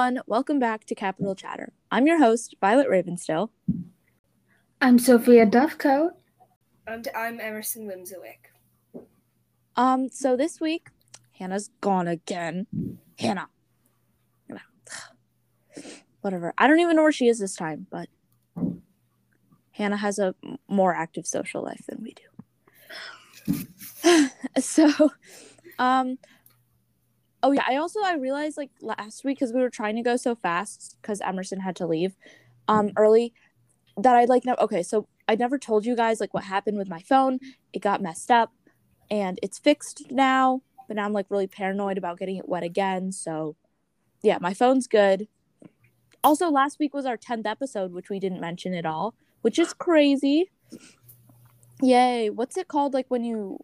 everyone. Welcome back to Capital Chatter. I'm your host, Violet Ravenstill. I'm Sophia Duffcoat. And I'm Emerson Wimsowick. Um, so this week, Hannah's gone again. Hannah. Hannah. Whatever. I don't even know where she is this time, but Hannah has a more active social life than we do. so, um, oh yeah, I also I realized like last week because we were trying to go so fast because Emerson had to leave, um, early that I like no okay so I never told you guys like what happened with my phone. It got messed up, and it's fixed now. But now I'm like really paranoid about getting it wet again. So, yeah, my phone's good. Also, last week was our 10th episode, which we didn't mention at all, which is crazy. Yay. What's it called? Like when you,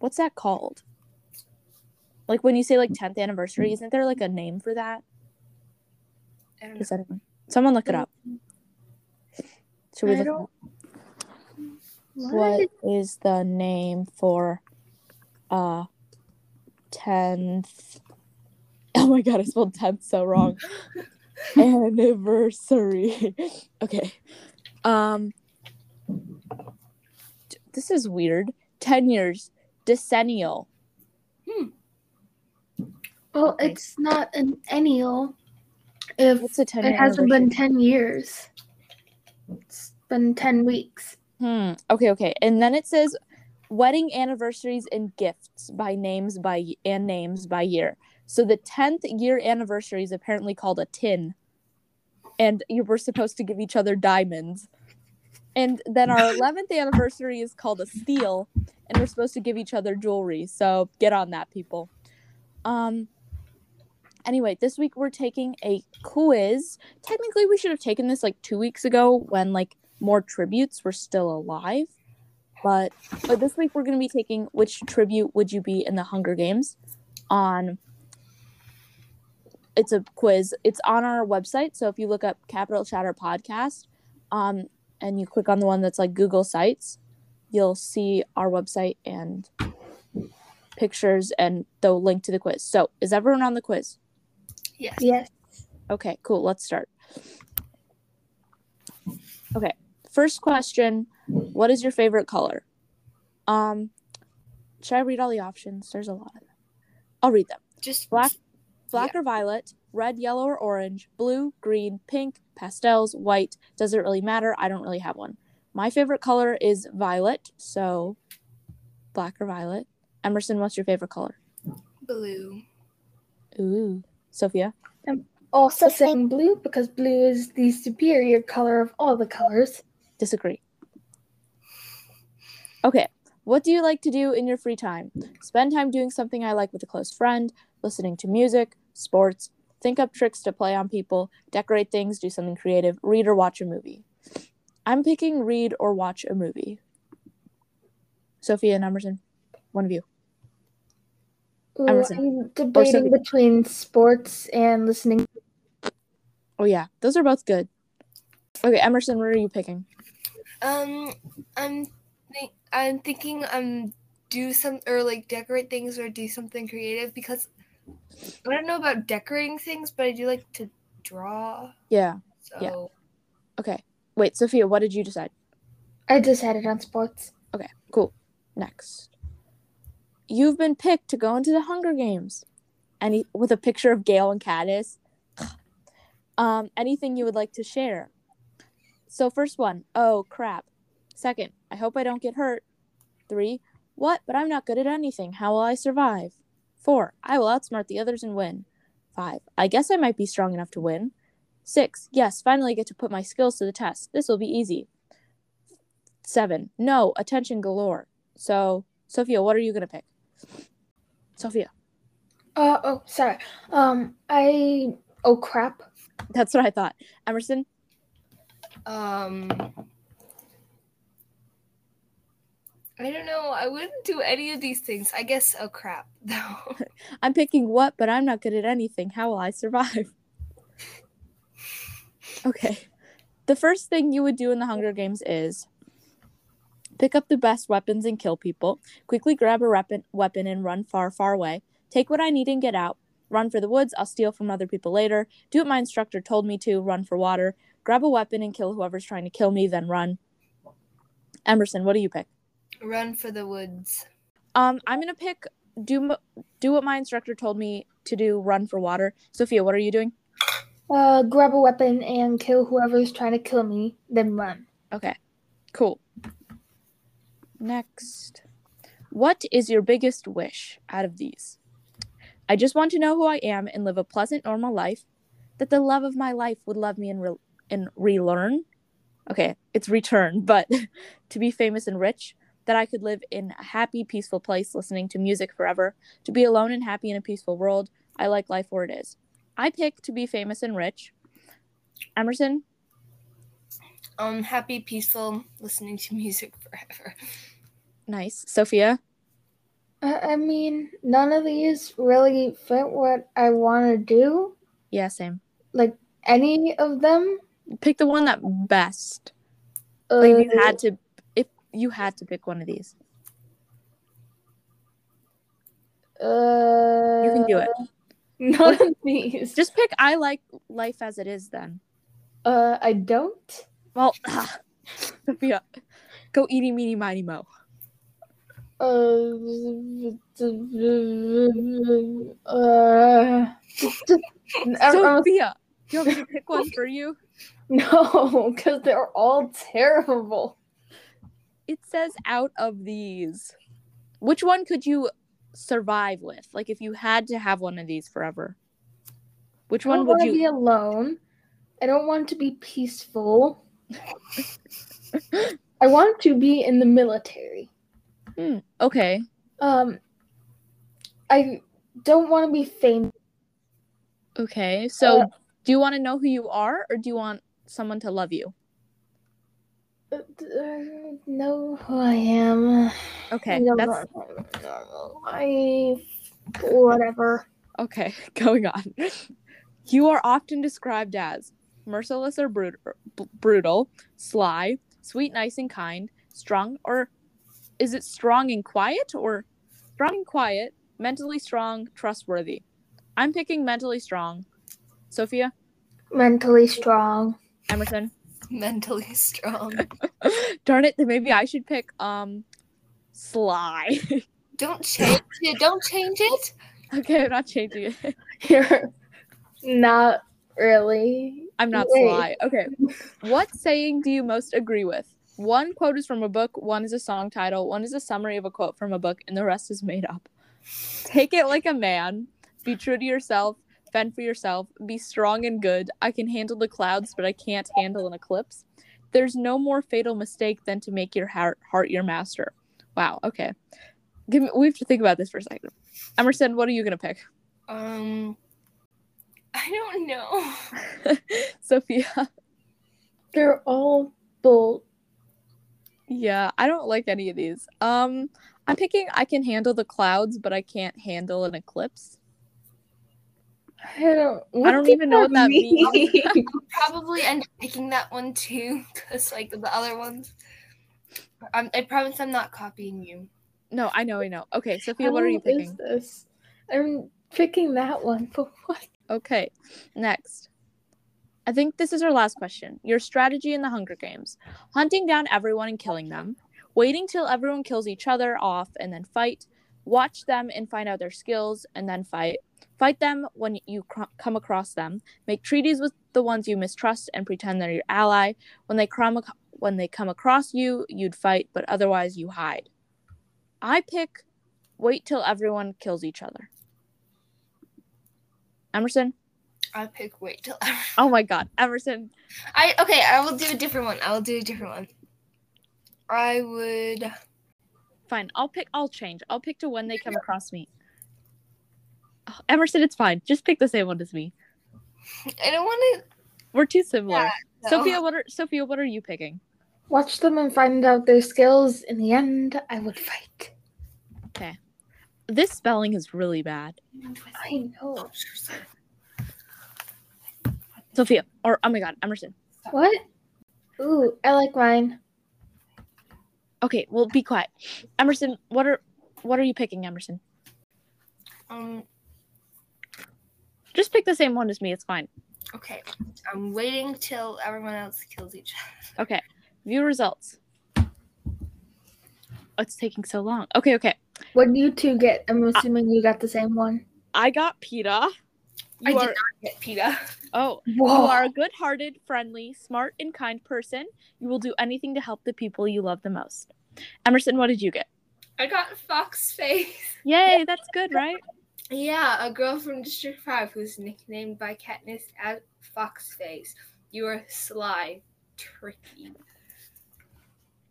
what's that called? Like when you say like 10th anniversary, isn't there like a name for that? I don't know. Anyone, someone look it up. Should we I look it don't- up? What is the name for uh 10th? Oh my god, I spelled 10th so wrong. Anniversary. okay. Um this is weird. 10 years. Decennial. Well, Okay. it's not an ennial if What's a 10 it hasn't been 10 years. It's been 10 weeks. Hmm. Okay, okay. And then it says wedding anniversaries and gifts by names by and names by year. So the 10th year anniversary is apparently called a tin. And you were supposed to give each other diamonds. And then our 11th anniversary is called a steel and we're supposed to give each other jewelry. So get on that people. Um anyway, this week we're taking a quiz. Technically we should have taken this like 2 weeks ago when like more tributes were still alive. But but this week we're going to be taking which tribute would you be in the Hunger Games on it's a quiz. It's on our website. So if you look up Capital Chatter podcast um and you click on the one that's like Google Sites, you'll see our website and pictures and the link to the quiz. So, is everyone on the quiz? Yes. Yes. Okay, cool. Let's start. Okay, first question: What is your favorite color? Um, should I read all the options? There's a lot of them. I'll read them. Just Black, black or violet, red, yellow, or orange, blue, green, pink, pastels, white. Doesn't really matter. I don't really have one. My favorite color is violet, so black or violet. Emerson, what's your favorite color? blue. Ooh, Sophia. Also saying blue because blue is the superior color of all the colors. Disagree. Okay. What do you like to do in your free time? Spend time doing something I like with a close friend, listening to music, sports, think up tricks to play on people, decorate things, do something creative, read or watch a movie. I'm picking read or watch a movie. Sophia and Emerson, one of you. Ooh, Emerson. I'm debating between sports and listening. Oh, yeah. Those are both good. Okay, Emerson, what are you picking? Um, I'm think I'm thinking um do some or like decorate things or do something creative because I don't know about decorating things, but I do like to draw. Yeah. So Yeah. Okay. Wait, Sophia, what did you decide? I decided on sports. Okay, cool. Next. You've been picked to go into the Hunger Games. Any with a picture of Gale and Katniss. Um, anything you would like to share? So first one, oh crap. Second, I hope I don't get hurt. Three, what? But I'm not good at anything. How will I survive? Four, I will outsmart the others and win. Five, I guess I might be strong enough to win. Six, yes, finally get to put my skills to the test. This will be easy. Seven, no, attention galore. So, Sophia, what are you gonna pick? Sophia, Uh oh, sorry. Um, I oh crap. that's what I thought. Emerson, um I don't know. I wouldn't do any of these things. I guess oh crap. No. I'm picking what, but I'm not good at anything. How will I survive? okay. The first thing you would do in the Hunger Games is pick up the best weapons and kill people, quickly grab a weapon, weapon and run far, far away, take what I need and get out, Run for the woods. I'll steal from other people later. Do what my instructor told me to. Run for water. Grab a weapon and kill whoever's trying to kill me, then run. Emerson, what do you pick? Run for the woods. Um, I'm gonna pick do do what my instructor told me to do. Run for water. Sophia, what are you doing? Uh, grab a weapon and kill whoever's trying to kill me, then run. Okay, cool. Next, what is your biggest wish out of these? I just want to know who I am and live a pleasant, normal life. That the love of my life would love me and re- and relearn. Okay, it's return, but to be famous and rich. That I could live in a happy, peaceful place, listening to music forever. To be alone and happy in a peaceful world. I like life where it is. I pick to be famous and rich. Emerson, Um, happy, peaceful, listening to music forever. nice. Sophia, I, I mean, none of these really fit what I want to do. yeah, same. Like any of them. Pick the one that best. Uh, Like if you had to, if you had to pick one of these, Uh, you can do it. None of these. Just pick I like life as it is. Then, Uh, I don't. Well, Sophia, go eaty meeny miny mo. Uh, uh, Sophia, do you want me to pick one for you? no, because they're all terrible. It says out of these, which one could you survive with? Like if you had to have one of these forever, which one would you? I don't want to you? be alone. I don't want to be peaceful. I want to be in the military. Hmm, okay, Um, I don't want to be famous. okay. So, Uh, do you want to know who you are, or do you want someone to love you? Uh, know who I am. Okay, No, that's no, no, no, I whatever. Okay, going on. You are often described as merciless or brut- brutal, sly, sweet, nice, and kind, strong, or is it strong and quiet, or strong and quiet, mentally strong, trustworthy? I'm picking mentally strong. Sophia, Mentally strong. Emerson. Mentally strong. Darn it, then maybe I should pick um sly. Don't change it. Don't change it. okay, I'm not changing it. You're not really. I'm not Wait. sly. Okay. What saying do you most agree with? One quote is from a book, one is a song title, one is a summary of a quote from a book, and the rest is made up. Take it like a man. Be true to yourself. Fend for yourself. Be strong and good. I can handle the clouds, but I can't handle an eclipse. There's no more fatal mistake than to make your heart, heart your master. Wow. Okay. Give me, we have to think about this for a second. Emerson, what are you going to pick? Um, I don't know. Sophia. They're all bull. Yeah, I don't like any of these. Um, I'm picking I can handle the clouds, but I can't handle an eclipse. I don't. I don't does even know what that means. mean? Probably end up picking that one too, because like the other ones. Um, I promise I'm not copying you. No, I know, I know. Okay, Sophia, what are you How is picking? this? I'm picking that one, but what? Okay, next. I think this is our last question. Your strategy in the Hunger Games hunting down everyone and killing them, waiting till everyone kills each other off and then fight, watch them and find out their skills and then fight, fight them when you cr- come across them, make treaties with the ones you mistrust and pretend they're your ally. When they, when they come across you, you'd fight, but otherwise you hide. I pick wait till everyone kills each other. Emerson? I pick wait till. Oh my god, Emerson. I okay. I will do a different one. I will do a different one. I would. Fine, I'll pick. I'll change. I'll pick to when they come across me. Oh, Emerson, it's fine. Just pick the same one as me. I don't want to We're too similar. to. Sophia, what are Sophia? What are you picking? Watch them and find out their skills. In the end, I would fight. This spelling is really bad. I know. Sophia, or oh my god, Emerson. What? Ooh, I like mine. Okay, well, be quiet. Emerson, what are what are you picking, Emerson? Um. Just pick the same one as me. It's fine. Okay, I'm waiting till everyone else kills each other. Okay. View results. Oh, it's taking so long. Okay, okay. What do you two get? I'm uh, assuming you got the same one. I got Peeta. I You did are, not get Peeta. oh, you are a good hearted, friendly, smart, and kind person. You will do anything to help the people you love the most. Emerson, what did you get? I got Fox Face. Yay, that's good, right? Yeah, a girl from District 5 who's nicknamed by Katniss as Fox Face. You are sly, tricky,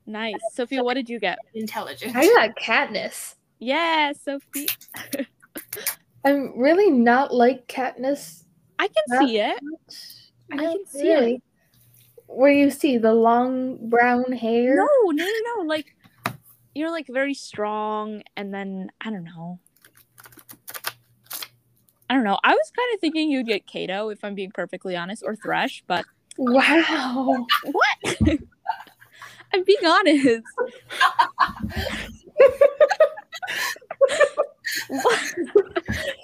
Nice. Sophia, what did you get? intelligent. I got Katniss. Yeah, Sophie. I'm really not like Katniss I can That- see it. much. I can see it. Where you see the long brown hair. No, no, no, no. Like you're like very strong, and then I don't know. I don't know. I was kind of thinking you'd get Cato, if I'm being perfectly honest, or Thresh, but Wow. what? I'm being honest.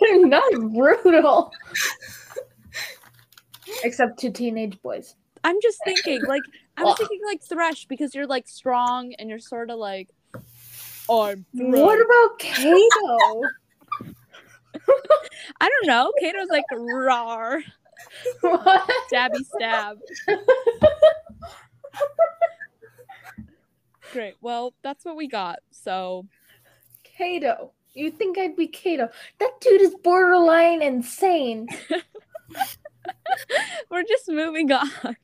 You're not brutal. Except to teenage boys. I'm just thinking, like, I was Ugh. thinking like Thresh because you're like strong and you're sort of like, I'm What about Cato? I don't know. Cato's like rar, what? stabby stab. Great. Well, that's what we got. So Cato. You think I'd be Cato? That dude is borderline insane. we're just moving on.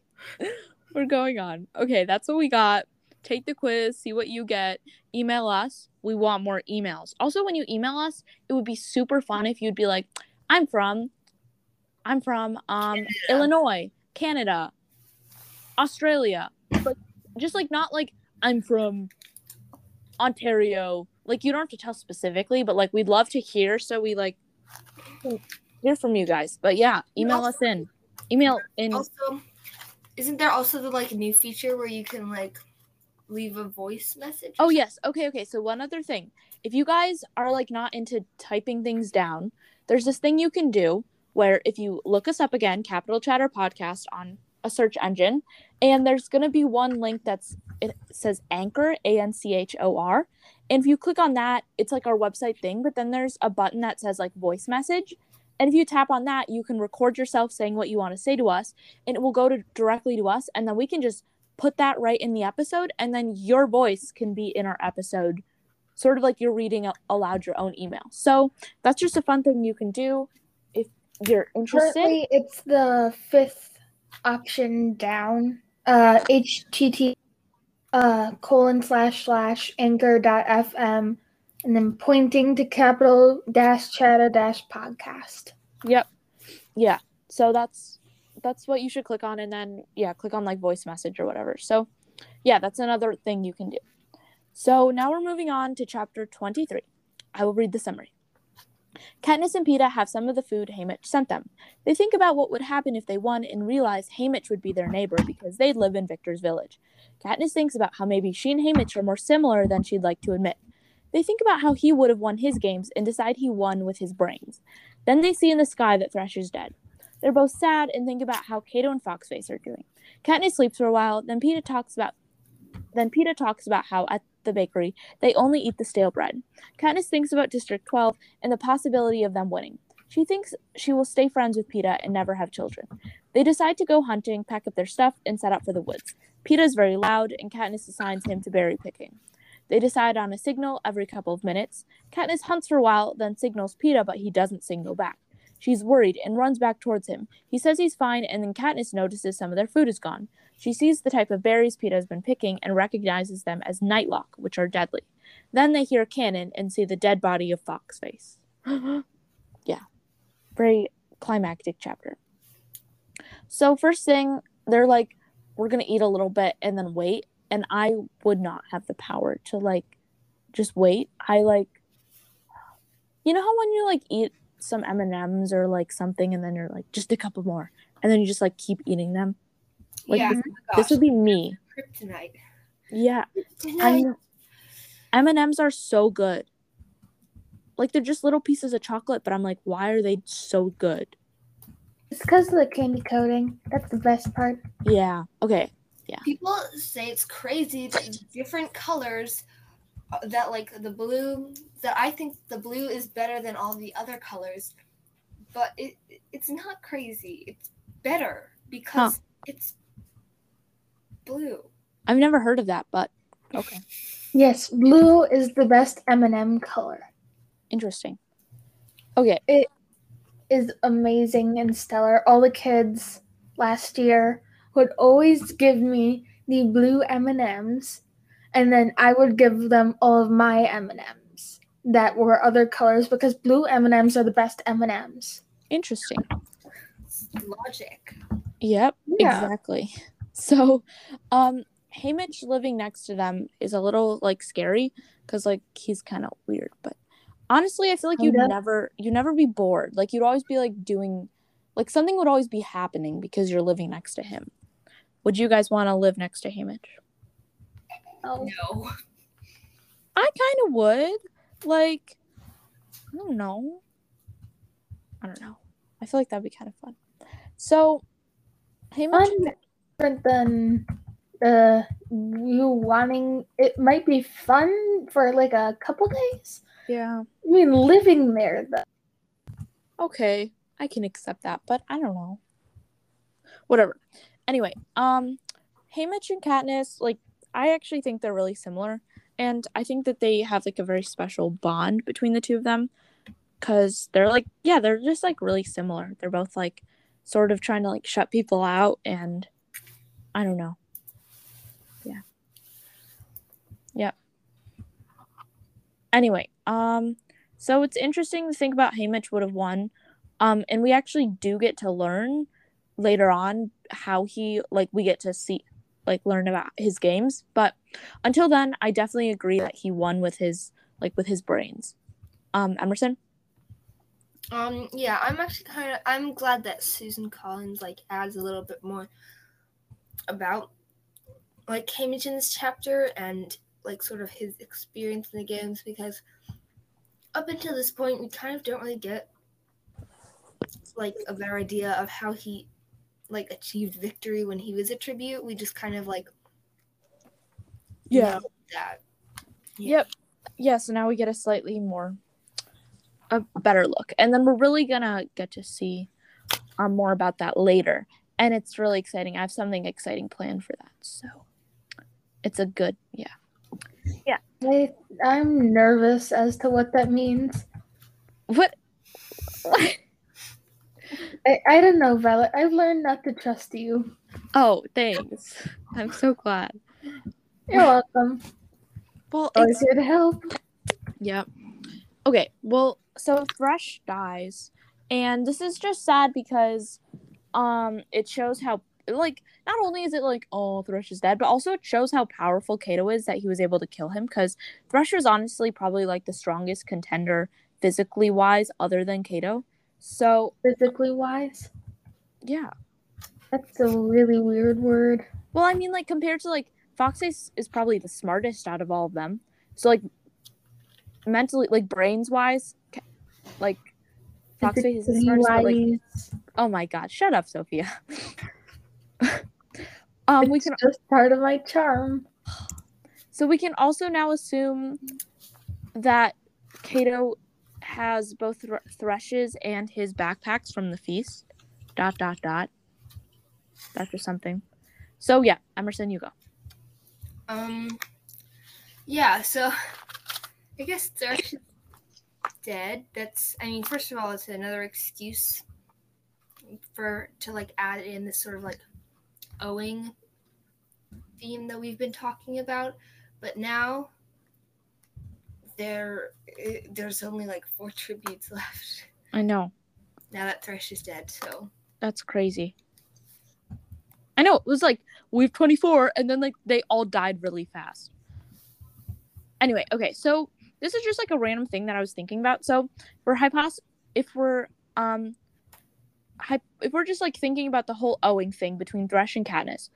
we're going on. Okay, that's what we got. Take the quiz, see what you get. Email us. We want more emails. Also, when you email us, it would be super fun if you'd be like, "I'm from, I'm from um Illinois, Canada, Australia." But just like not like I'm from Ontario. Like you don't have to tell specifically, but like we'd love to hear. So we like hear from you guys. But yeah, email us in. Email in. Also, isn't there also the like new feature where you can like leave a voice message? Oh yes. Okay, okay. So one other thing. If you guys are like not into typing things down, there's this thing you can do where if you look us up again, Capital Chatter Podcast on a search engine, and there's gonna be one link that's it says Anchor, A N C H O R. And if you click on that, it's like our website thing, but then there's a button that says like voice message. And if you tap on that, you can record yourself saying what you want to say to us, and it will go to directly to us, and then we can just put that right in the episode and then your voice can be in our episode sort of like you're reading aloud your own email so that's just a fun thing you can do if you're interested Currently, it's the fifth option down. Uh, HTT uh, colon slash slash anchor dot fm, and then pointing to capital dash chatter dash podcast. yep. Yeah. So that's that's what you should click on and then yeah click on like voice message or whatever. So yeah that's another thing you can do. So now we're moving on to chapter 23 i will read the summary Katniss and Peeta have some of the food Haymitch sent them. They think about what would happen if they won and realize Haymitch would be their neighbor because they'd live in Victor's village. Katniss thinks about how maybe she and Haymitch are more similar than she'd like to admit. They think about how he would have won his games and decide he won with his brains. Then they see in the sky that Thresh is dead. They're both sad and think about how Cato and Foxface are doing. Katniss sleeps for a while, then Peeta talks about then Peeta talks about how at the bakery they only eat the stale bread. Katniss thinks about District 12 and the possibility of them winning. She thinks she will stay friends with Peeta and never have children. They decide to go hunting, pack up their stuff, and set out for the woods. Peeta is very loud, and Katniss assigns him to berry picking. They decide on a signal every couple of minutes. Katniss hunts for a while, then signals Peeta, but he doesn't signal back. She's worried and runs back towards him. He says he's fine, and then Katniss notices some of their food is gone. She sees the type of berries Peeta has been picking and recognizes them as nightlock, which are deadly. Then they hear cannon and see the dead body of Foxface. yeah. Very climactic chapter. So, first thing, they're like, we're to eat a little bit and then wait. And I would not have the power to like just wait. I like, you know how when you like eat some M&Ms or like something and then you're like, just a couple more. And then you just like keep eating them. Like, yeah, this, oh this would be me. kryptonite. Yeah. Kryptonite. M&Ms are so good. Like they're just little pieces of chocolate, but I'm like, why are they so good? It's because of the candy coating. That's the best part. Yeah. Okay. Yeah. People say it's crazy that different colors uh, that like the blue that I think the blue is better than all the other colors, but it it's not crazy. It's better because it's blue. I've never heard of that, but okay. Yes, blue is the best M&M color. Interesting. Okay. It is amazing and stellar. All the kids last year would always give me the blue M&Ms and then I would give them all of my M&Ms that were other colors because blue M&Ms are the best M&Ms. Interesting. Logic. Yep. Yeah. Exactly. So, um, Haymitch living next to them is a little like scary because like he's kind of weird. But honestly, I feel like you'd Kinda. never you'd never be bored. Like you'd always be like doing like something would always be happening because you're living next to him. Would you guys want to live next to Haymitch? Oh, No. I kind of would. Like, I don't know. I don't know. I feel like that'd be kind of fun. So, Haymitch. fun different than uh, you wanting. It might be fun for like a couple days. Yeah. I mean, living there though. okay, I can accept that, but I don't know. Whatever. Anyway, um, Haymitch and Katniss, like, I actually think they're really similar, and I think that they have like a very special bond between the two of them, because they're like, yeah, they're just like really similar. They're both like, sort of trying to like shut people out, and I don't know. Yeah. Yep. Anyway, um, so it's interesting to think about Haymitch would have won um and we actually do get to learn later on how he like we get to see like learn about his games but until then i definitely agree that he won with his like with his brains um emerson Um. Yeah. I'm actually kind of. I'm glad that Suzanne Collins like adds a little bit more about like Haymitch in this chapter and like sort of his experience in the games because up until this point we kind of don't really get like a better idea of how he like achieved victory when he was a tribute. We just kind of like yeah that. yep yeah so now we get a slightly more a better look and then we're really gonna get to see um, more about that later and it's really exciting i have something exciting planned for that so it's a good yeah. yeah I, I'm nervous as to what that means. what I, I don't know, Violet. I've learned not to trust you. oh thanks i'm so glad You're welcome. well Always it's here to help. Yep. Okay, well, so Thresh dies, and this is just sad because um it shows how like not only is it like oh Thresh is dead, but also it shows how powerful Cato is that he was able to kill him because Thresh is honestly probably like the strongest contender physically wise other than Cato. So Physically wise. yeah. That's a really weird word. Well, I mean like compared to like Fox is probably the smartest out of all of them. So like mentally like brains wise like Fox Face is the smartest, but, like. Oh my god, shut up, Sophia. um we can just part of my charm. so we can also now assume that Cato has both thr- Thresh's and his backpacks from the feast. Dot dot dot. That's just something. So yeah, Emerson, you go. Um. Yeah. So, I guess Thresh dead. That's. I mean, first of all, it's another excuse for to like add in this sort of like owing theme that we've been talking about. But now there, there's only like four tributes left I know. now that Thresh is dead. So That's crazy. I know it was like we've 24 and then like they all died really fast. Anyway, okay, so this is just like a random thing that I was thinking about. So for hypos if we're um hy- if we're just like thinking about the whole owing thing between Thresh and Katniss,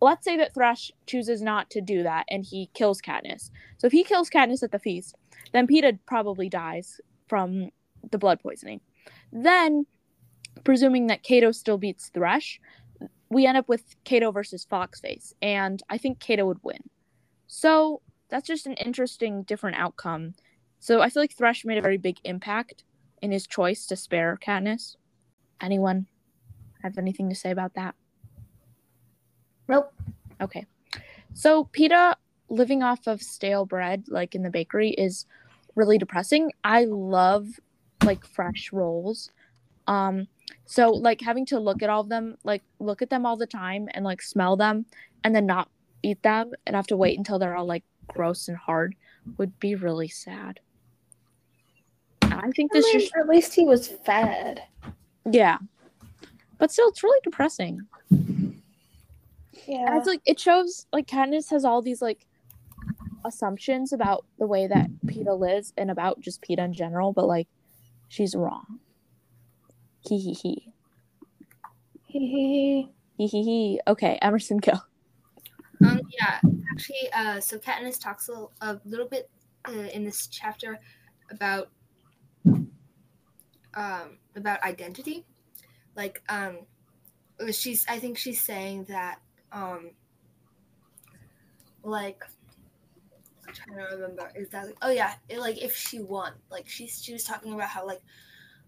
let's say that Thresh chooses not to do that and he kills Katniss. So if he kills Katniss at the feast, then Peeta probably dies from the blood poisoning. Then presuming that Cato still beats Thresh, we end up with Cato versus Foxface, and I think Cato would win. So that's just an interesting, different outcome. So I feel like Thresh made a very big impact in his choice to spare Katniss. Anyone have anything to say about that? Nope. Okay. So Peeta living off of stale bread, like in the bakery, is really depressing. I love like fresh rolls. Um, so like having to look at all of them, like look at them all the time and like smell them and then not eat them and have to wait until they're all like gross and hard would be really sad. I think I this mean, just at least he was fed. yeah. But still it's really depressing. And Yeah. I feel like it shows like Katniss has all these like assumptions about the way that Peeta lives and about just Peeta in general, but like she's wrong. Hee hee he. hee. Hee Hee He hee hee. Okay, Emerson go. Um, yeah, actually, uh, so Katniss talks a, a little bit uh, in this chapter about um, about identity. Like, um, she's, I think she's saying that, um, like, I'm trying to remember exactly. Oh yeah, it, like if she won, like she's she was talking about how like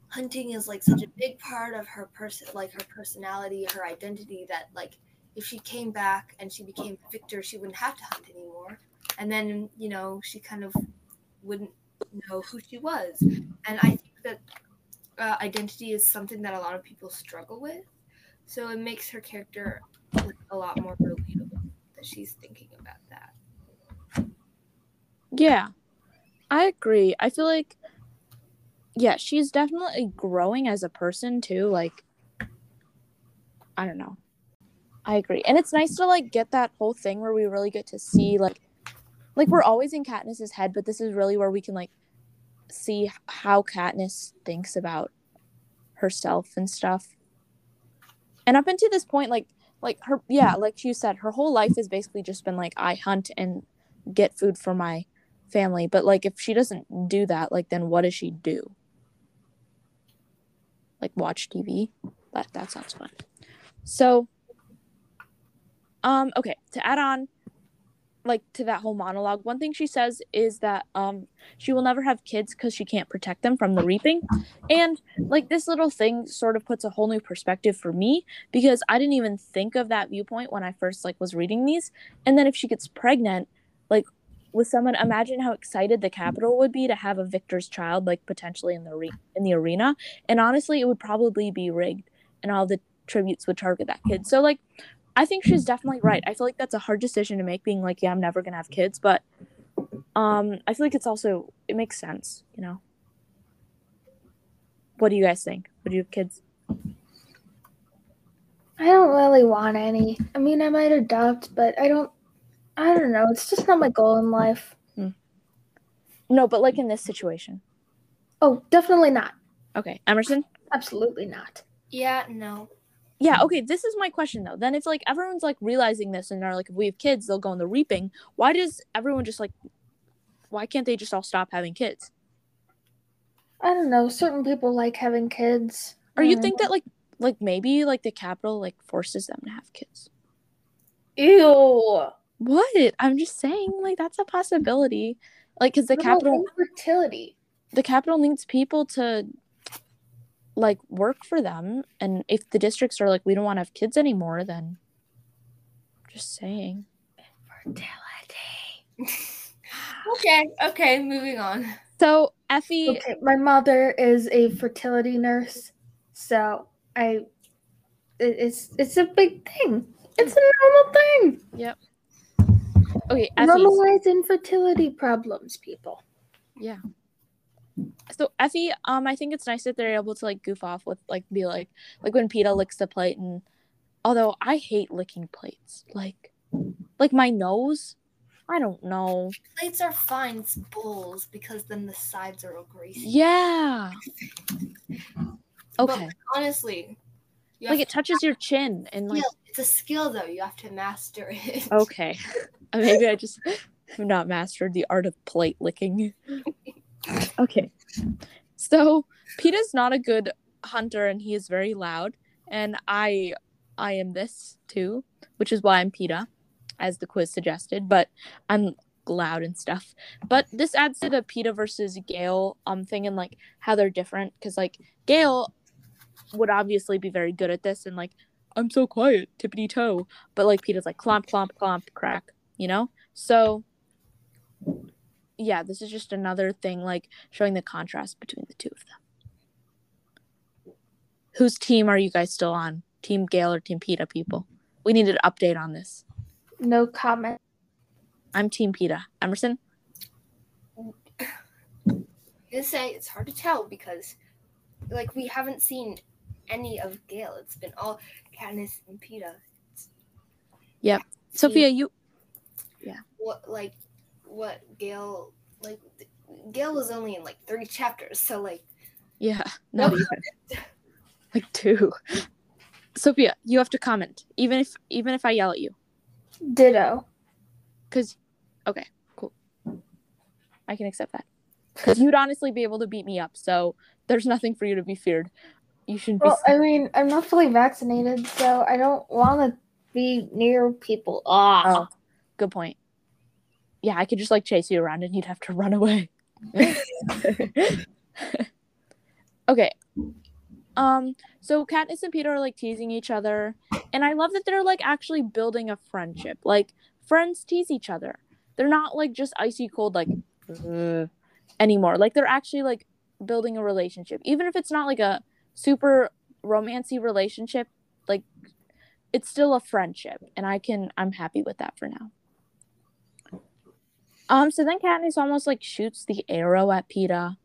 hunting is like such a big part of her person, like her personality, her identity. That like if she came back and she became victor, she wouldn't have to hunt anymore. And then, you know, she kind of wouldn't know who she was. And I think that uh, identity is something that a lot of people struggle with. So it makes her character a lot more relatable that she's thinking about that. Yeah. I agree. I feel like yeah, she's definitely growing as a person too, like I don't know. I agree. And it's nice to like get that whole thing where we really get to see like like we're always in Katniss's head, but this is really where we can like see how Katniss thinks about herself and stuff. And up until this point, like like her yeah, like you said, her whole life has basically just been like I hunt and get food for my family. But like if she doesn't do that, like then what does she do? Like watch TV? That that sounds fun. So um okay, to add on like to that whole monologue, one thing she says is that um she will never have kids cuz she can't protect them from the reaping. And like this little thing sort of puts a whole new perspective for me because I didn't even think of that viewpoint when I first like was reading these. And then if she gets pregnant, like with someone imagine how excited the Capitol would be to have a victor's child like potentially in the re- in the arena and honestly it would probably be rigged and all the tributes would target that kid so like i think she's definitely right i feel like that's a hard decision to make being like yeah i'm never gonna have kids but um i feel like it's also it makes sense you know what do you guys think would you have kids I don't really want any. I mean, I might adopt, but I don't. I don't know. It's just not my goal in life. no but like in this situation Oh, definitely not. okay emerson Absolutely not. Yeah, no. Yeah mm. okay this is my question though then if like everyone's like realizing this and they're like if we have kids they'll go in the reaping why does everyone just like why can't they just all stop having kids I don't know. Certain people like having kids. or you think know. that like like maybe like the Capitol like forces them to have kids Ew. what i'm just saying like that's a possibility like because the Capitol infertility. the Capitol needs people to like work for them and if the districts are like we don't want to have kids anymore then just saying infertility Okay, okay, moving on. so effie Okay, my mother is a fertility nurse, so I. it- It's it's a big thing. It's a normal thing. Yep okay effie Normalize infertility problems, people. Yeah. So Effie, um, I think it's nice that they're able to like goof off with like be like like when Peeta licks the plate and although I hate licking plates. Like like my nose. I don't know. Plates are fine, it's bowls because then the sides are all greasy. Yeah. Okay. Honestly, Like it touches your chin and like. It's a skill though. You have to master it. okay. Maybe I just have not mastered the art of plate licking. Okay. So Peeta's not a good Hunter and he is very loud. And I I am this too, which is why I'm Peeta, as the quiz suggested, but I'm loud and stuff. But this adds to the Peeta versus Gale um thing and like how they're different. Cause like Gale would obviously be very good at this and like I'm so quiet, tippity toe. But like Peeta's like clomp, clomp, clomp, crack, you know? So yeah, this is just another thing like showing the contrast between the two of them. Whose team are you guys still on? Team Gale or Team Peeta people? We need an update on this. No comment. I'm Team Peeta. Emerson? I'm gonna say it's hard to tell because, like, we haven't seen any of Gale. It's been all Katniss and Peeta. Yeah. Sophia, you Yeah. What like, what Gale like? Gale was only in like three chapters, so like, yeah, not even. like two. Sophia, you have to comment. Even if even if I yell at you. Ditto. Cause okay, cool. I can accept that. Because you'd honestly be able to beat me up, so there's nothing for you to be feared. You shouldn't be Well, I mean, I'm not fully vaccinated, so I don't want to be near people. Ah. Oh, good point. Yeah, I could just like chase you around and you'd have to run away. okay. Um, so Katniss and Peeta are like teasing each other, and I love that they're like actually building a friendship. Like friends tease each other. They're not like just icy cold like anymore. Like they're actually like building a relationship. Even if it's not like a super romancy relationship, like it's still a friendship and I can I'm happy with that for now. Um so then Katniss almost like shoots the arrow at Peeta.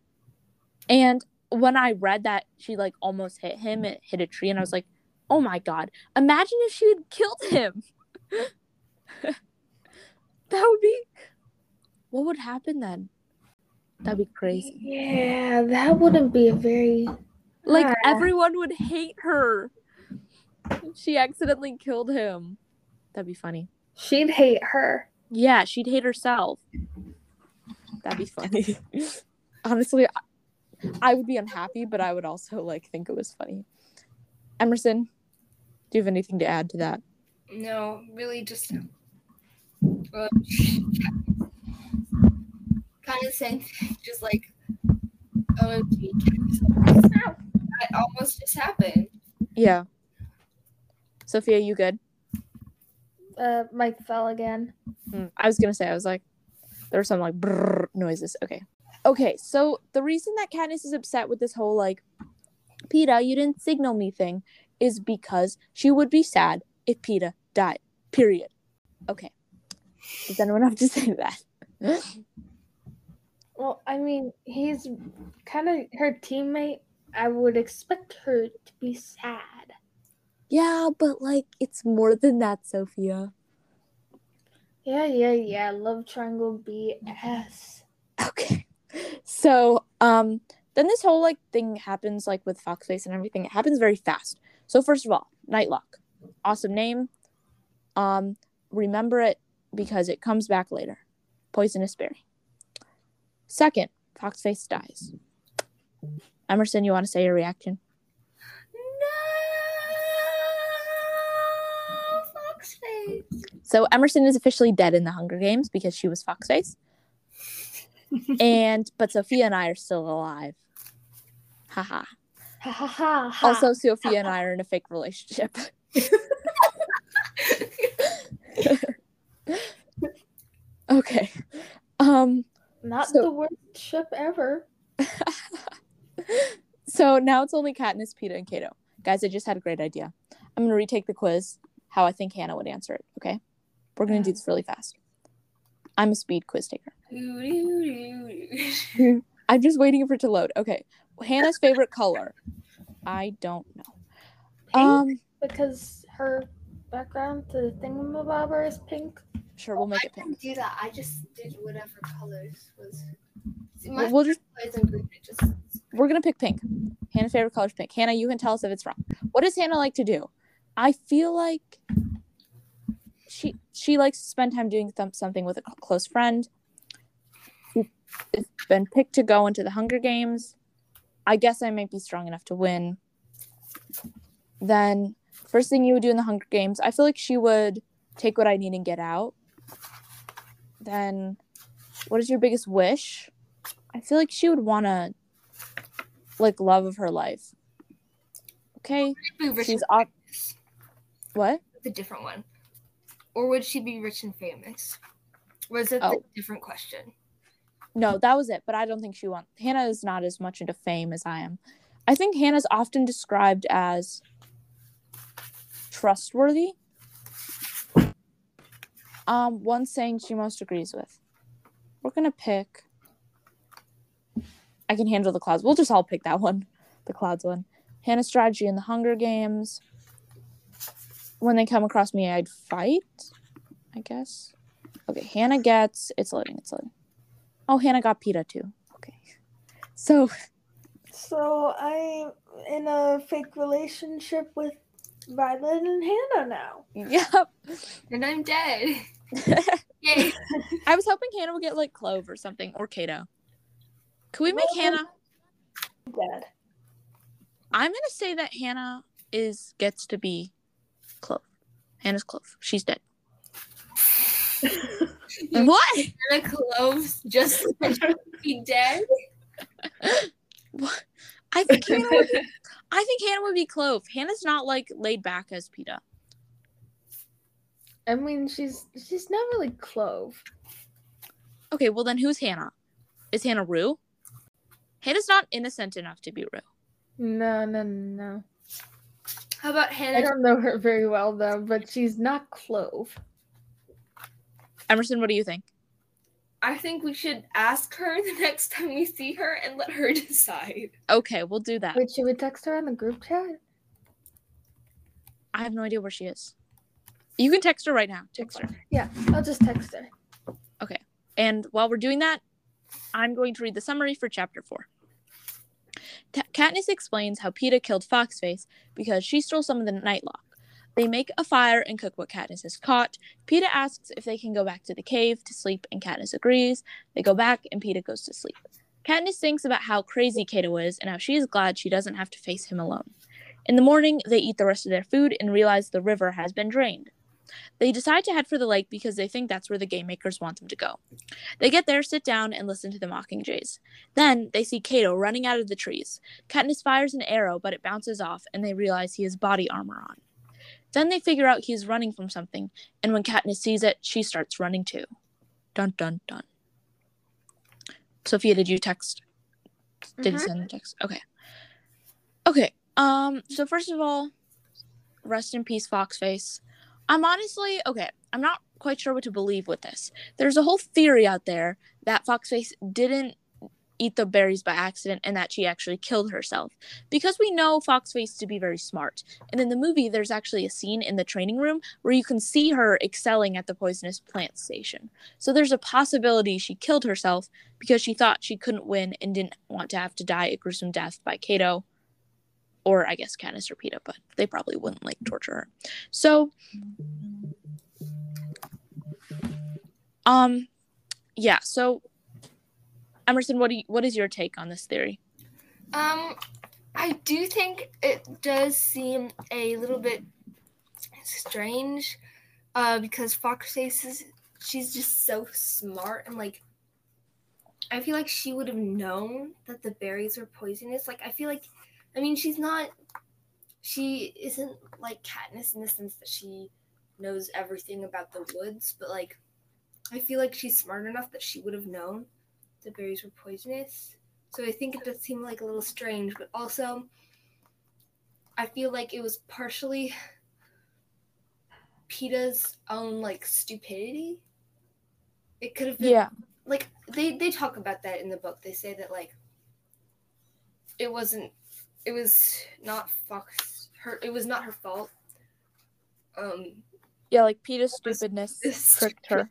And when I read that she like almost hit him, it hit a tree and I was like, "Oh my god. Imagine if she had killed him." that would be What would happen then? That'd be crazy. Yeah, that wouldn't be a very. Like Ah. everyone would hate her. She accidentally killed him. That'd be funny. She'd hate her. Yeah, she'd hate herself. That'd be funny. Honestly, I- I would be unhappy, but I would also like think it was funny. Emerson, do you have anything to add to that? no, really just. Uh, kind of same thing, just like, OMG, Katniss, that almost just happened. Yeah. Sophia, you good? Uh, Mike fell again. Mm, I was gonna say, I was like, there were some like brrr noises. Okay. Okay, so the reason that Katniss is upset with this whole like, Peeta, you didn't signal me thing is because she would be sad if Peeta died. Period. Okay. Does anyone have to say that? Well, I mean, he's kind of her teammate. I would expect her to be sad. Yeah, but like, it's more than that, Sophia. Yeah, yeah, yeah. Love triangle BS. Okay. So, um, then this whole like thing happens like with Foxface and everything. It happens very fast. So first of all, Nightlock, awesome name. Um, remember it because it comes back later. Poisonous berry. Second, Foxface dies. Emerson, you want to say your reaction? So Emerson is officially dead in the Hunger Games because she was Foxface. and but Sophia and I are still alive. Haha. Ha ha ha. ha. Also, Sophia and I are in a fake relationship. okay. Um not so- the worst ship ever. so now it's only Katniss, Peeta, and Cato. Guys, I just had a great idea. I'm gonna retake the quiz how I think Hannah would answer it, okay? We're gonna do this really fast. I'm a speed quiz taker. I'm just waiting for it to load. Okay. Hannah's favorite color. I don't know. Pink? Um because her background to the thingamabobber is pink. sure we'll make I it pink. didn't do that. I just did whatever colors was. See, we'll, we'll just, green, just. We're gonna pick pink. Hannah's favorite color is pink. Hannah, you can tell us if it's wrong. What does Hannah like to do? I feel like she she likes to spend time doing th- something with a close friend. She's been picked to go into the Hunger Games. I guess I might be strong enough to win. then first thing you would do in the Hunger Games, I feel like she would take what I need and get out. Then, what is your biggest wish? I feel like she would want to, like, love of her life. Okay, she's up. What? the different one. Or would she be rich and famous? Was it Oh. a different question? No, that was it. But I don't think she wants. Hannah is not as much into fame as I am. I think Hannah's often described as trustworthy. Um, one saying she most agrees with. We're gonna pick. I can handle the clouds. We'll just all pick that one, the clouds one. Hannah's strategy in the Hunger Games. When they come across me, I'd fight. I guess. Okay, Hannah gets. It's loading. It's loading. Oh, Hannah got Peeta too. Okay. So, So I'm in a fake relationship with Violet and Hannah now. yep. And I'm dead. Yay. I was hoping Hannah would get like Clove or something or Cato. Could we make Well, Hannah? Dead. I'm gonna say that Hannah is gets to be Clove. Hannah's Clove. She's dead. What? Anna Cloves just be dead. What? I think Hannah would, I think Hannah would be Clove. Hannah's not like laid back as Peeta. I mean, she's she's not really Clove. Okay, well then who's Hannah? Is Hannah Rue? Hannah's not innocent enough to be Rue. No, no, no. How about Hannah? I don't know her very well though, but she's not Clove. Emerson, what do you think? I think we should ask her the next time we see her and let her decide. Okay, we'll do that. Wait, should we text her on the group chat? I have no idea where she is. You can text her right now. Text her. Yeah, I'll just text her. Okay. And while we're doing that, I'm going to read the summary for chapter 4. Ta Katniss explains how Peeta killed Foxface because she stole some of the nightlock. They make a fire and cook what Katniss has caught. Peeta asks if they can go back to the cave to sleep, and Katniss agrees. They go back, and Peeta goes to sleep. Katniss thinks about how crazy Cato is and how she is glad she doesn't have to face him alone. In the morning, they eat the rest of their food and realize the river has been drained. They decide to head for the lake because they think that's where the game makers want them to go. They get there, sit down, and listen to the mockingjays. Then they see Cato running out of the trees. Katniss fires an arrow, but it bounces off, and they realize he has body armor on. Then they figure out he is running from something, and when Katniss sees it, she starts running too. Dun dun dun. Sophia, did you text? Did you Mhm. send the text? Okay. Okay. Um. So first of all, rest in peace, Foxface. I'm honestly okay. I'm not quite sure what to believe with this. There's a whole theory out there that Foxface didn't eat the berries by accident and that she actually killed herself because we know Foxface to be very smart. And in the movie, there's actually a scene in the training room where you can see her excelling at the poisonous plant station. So there's a possibility she killed herself because she thought she couldn't win and didn't want to have to die a gruesome death by Cato. Or I guess or Peeta, but they probably wouldn't like torture her. So um yeah, so Emerson, what do you, what is your take on this theory? Um, I do think it does seem a little bit strange, uh, because Foxface is she's just so smart and like. I feel like she would have known that the berries were poisonous. Like I feel like, I mean, she's not. She isn't like Katniss in the sense that she knows everything about the woods, but like, I feel like she's smart enough that she would have known the berries were poisonous. So I think it does seem like a little strange, but also I feel like it was partially Peeta's own like stupidity. It could have been Yeah. like they they talk about that in the book. They say that like it wasn't it was not Fox her it was not her fault. Um Yeah, like was- stupidness this tricked her.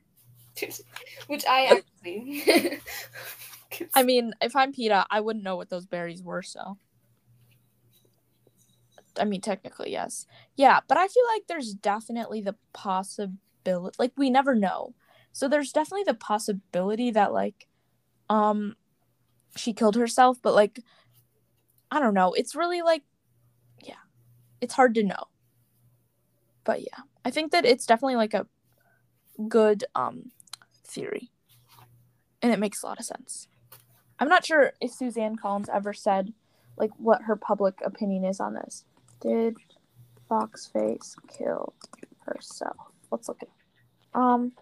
which I actually I mean, if I'm Peeta, I wouldn't know what those berries were, so. I mean, technically, yes. Yeah, but I feel like there's definitely the possibility, like, we never know. So there's definitely the possibility that, like, um, she killed herself, but, like, I don't know. It's really, like, yeah. it's hard to know. But yeah, I think that it's definitely like a good um theory. And it makes a lot of sense. I'm not sure if Suzanne Collins ever said like what her public opinion is on this. Did Foxface kill herself? Let's look at it. Um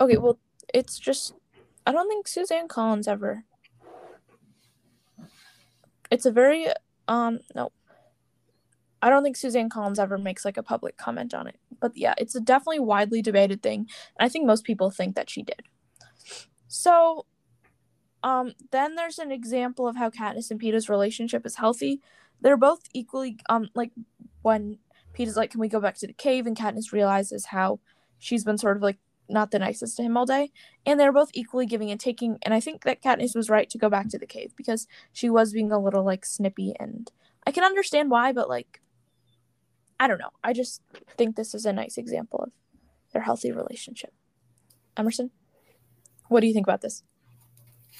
okay, well it's just I don't think Suzanne Collins ever it's a very um no. I don't think suzanne collins ever makes like a public comment on it. But yeah it's a definitely widely debated thing. And i think most people think that she did. So um then there's an example of how katniss and peeta's relationship is healthy. They're both equally um like when peeta's like can we go back to the cave? And katniss realizes how she's been sort of like not the nicest to him all day. And they're both equally giving and taking. And I think that Katniss was right to go back to the cave because she was being a little like snippy. And I can understand why, but like, I don't know. I just think this is a nice example of their healthy relationship. Emerson, what do you think about this?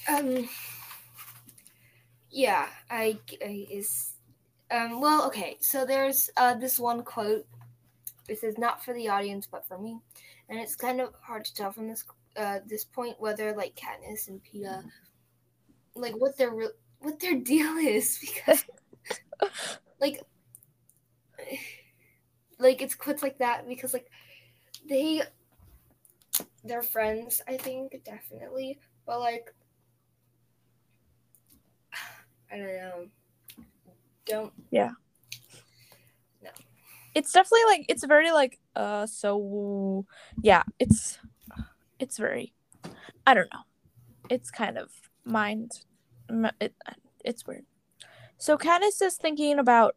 Um. Yeah, I, I is. Um. Well, okay. So there's uh this one quote. This is not for the audience, but for me and it's kind of hard to tell from this uh, this point whether like Katniss and Peeta like what their re- what their deal is because like like it's quits like that because like they they're friends I think definitely. But like I don't know. Don't yeah it's definitely like it's very like uh so yeah it's it's very i don't know. It's kind of mind it, it's weird. So Katniss is thinking about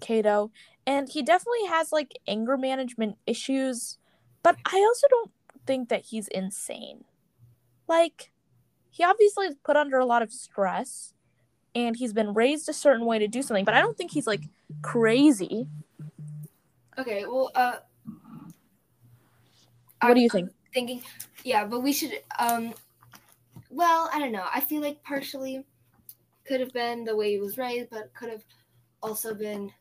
Cato and he definitely has like anger management issues but I also don't think that he's insane. Like he obviously is put under a lot of stress and he's been raised a certain way to do something but I don't think he's like crazy Okay, well, uh, what do you think? Thinking, yeah, but we should. Um, well, I don't know. I feel like partially could have been the way he was raised, but could have also been.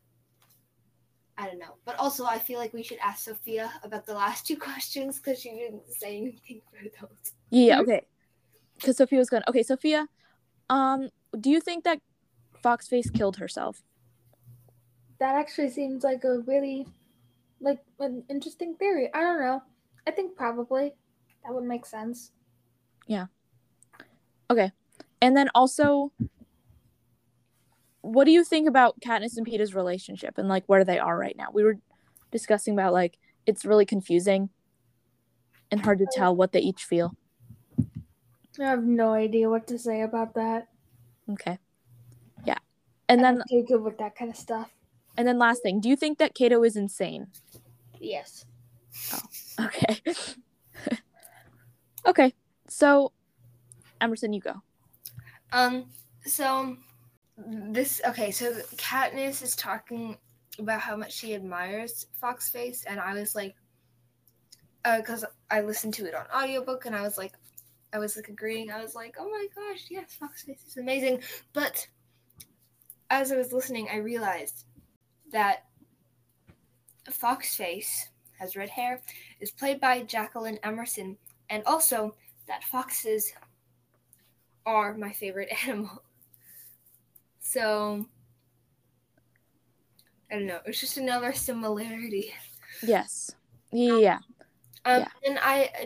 I don't know. But also, I feel like we should ask Sophia about the last two questions because she didn't say anything for those. Yeah. Okay. Because Sophia was going. Okay, Sophia. Um, do you think that Foxface killed herself? That actually seems like a really, like an interesting theory. I don't know. I think probably that would make sense. Yeah. Okay. And then also, what do you think about Katniss and Peeta's relationship and like where they are right now? We were discussing about like it's really confusing and hard to oh. tell what they each feel. I have no idea what to say about that. Okay. Yeah. And I'm then too good with that kind of stuff. and then last thing, do you think that Cato is insane? Yes. Okay. okay. So Emerson, you go. Um, so this okay, so Katniss is talking about how much she admires Foxface, and I was like, because I listened to it on audiobook, and I was like, I was like agreeing. I was like, oh my gosh, yes, Foxface is amazing. But as I was listening, I realized that Foxface has red hair, is played by Jacqueline Emerson, and also that foxes are my favorite animal. So I don't know. It's just another similarity. Yes. Yeah. Um, Yeah. and I uh,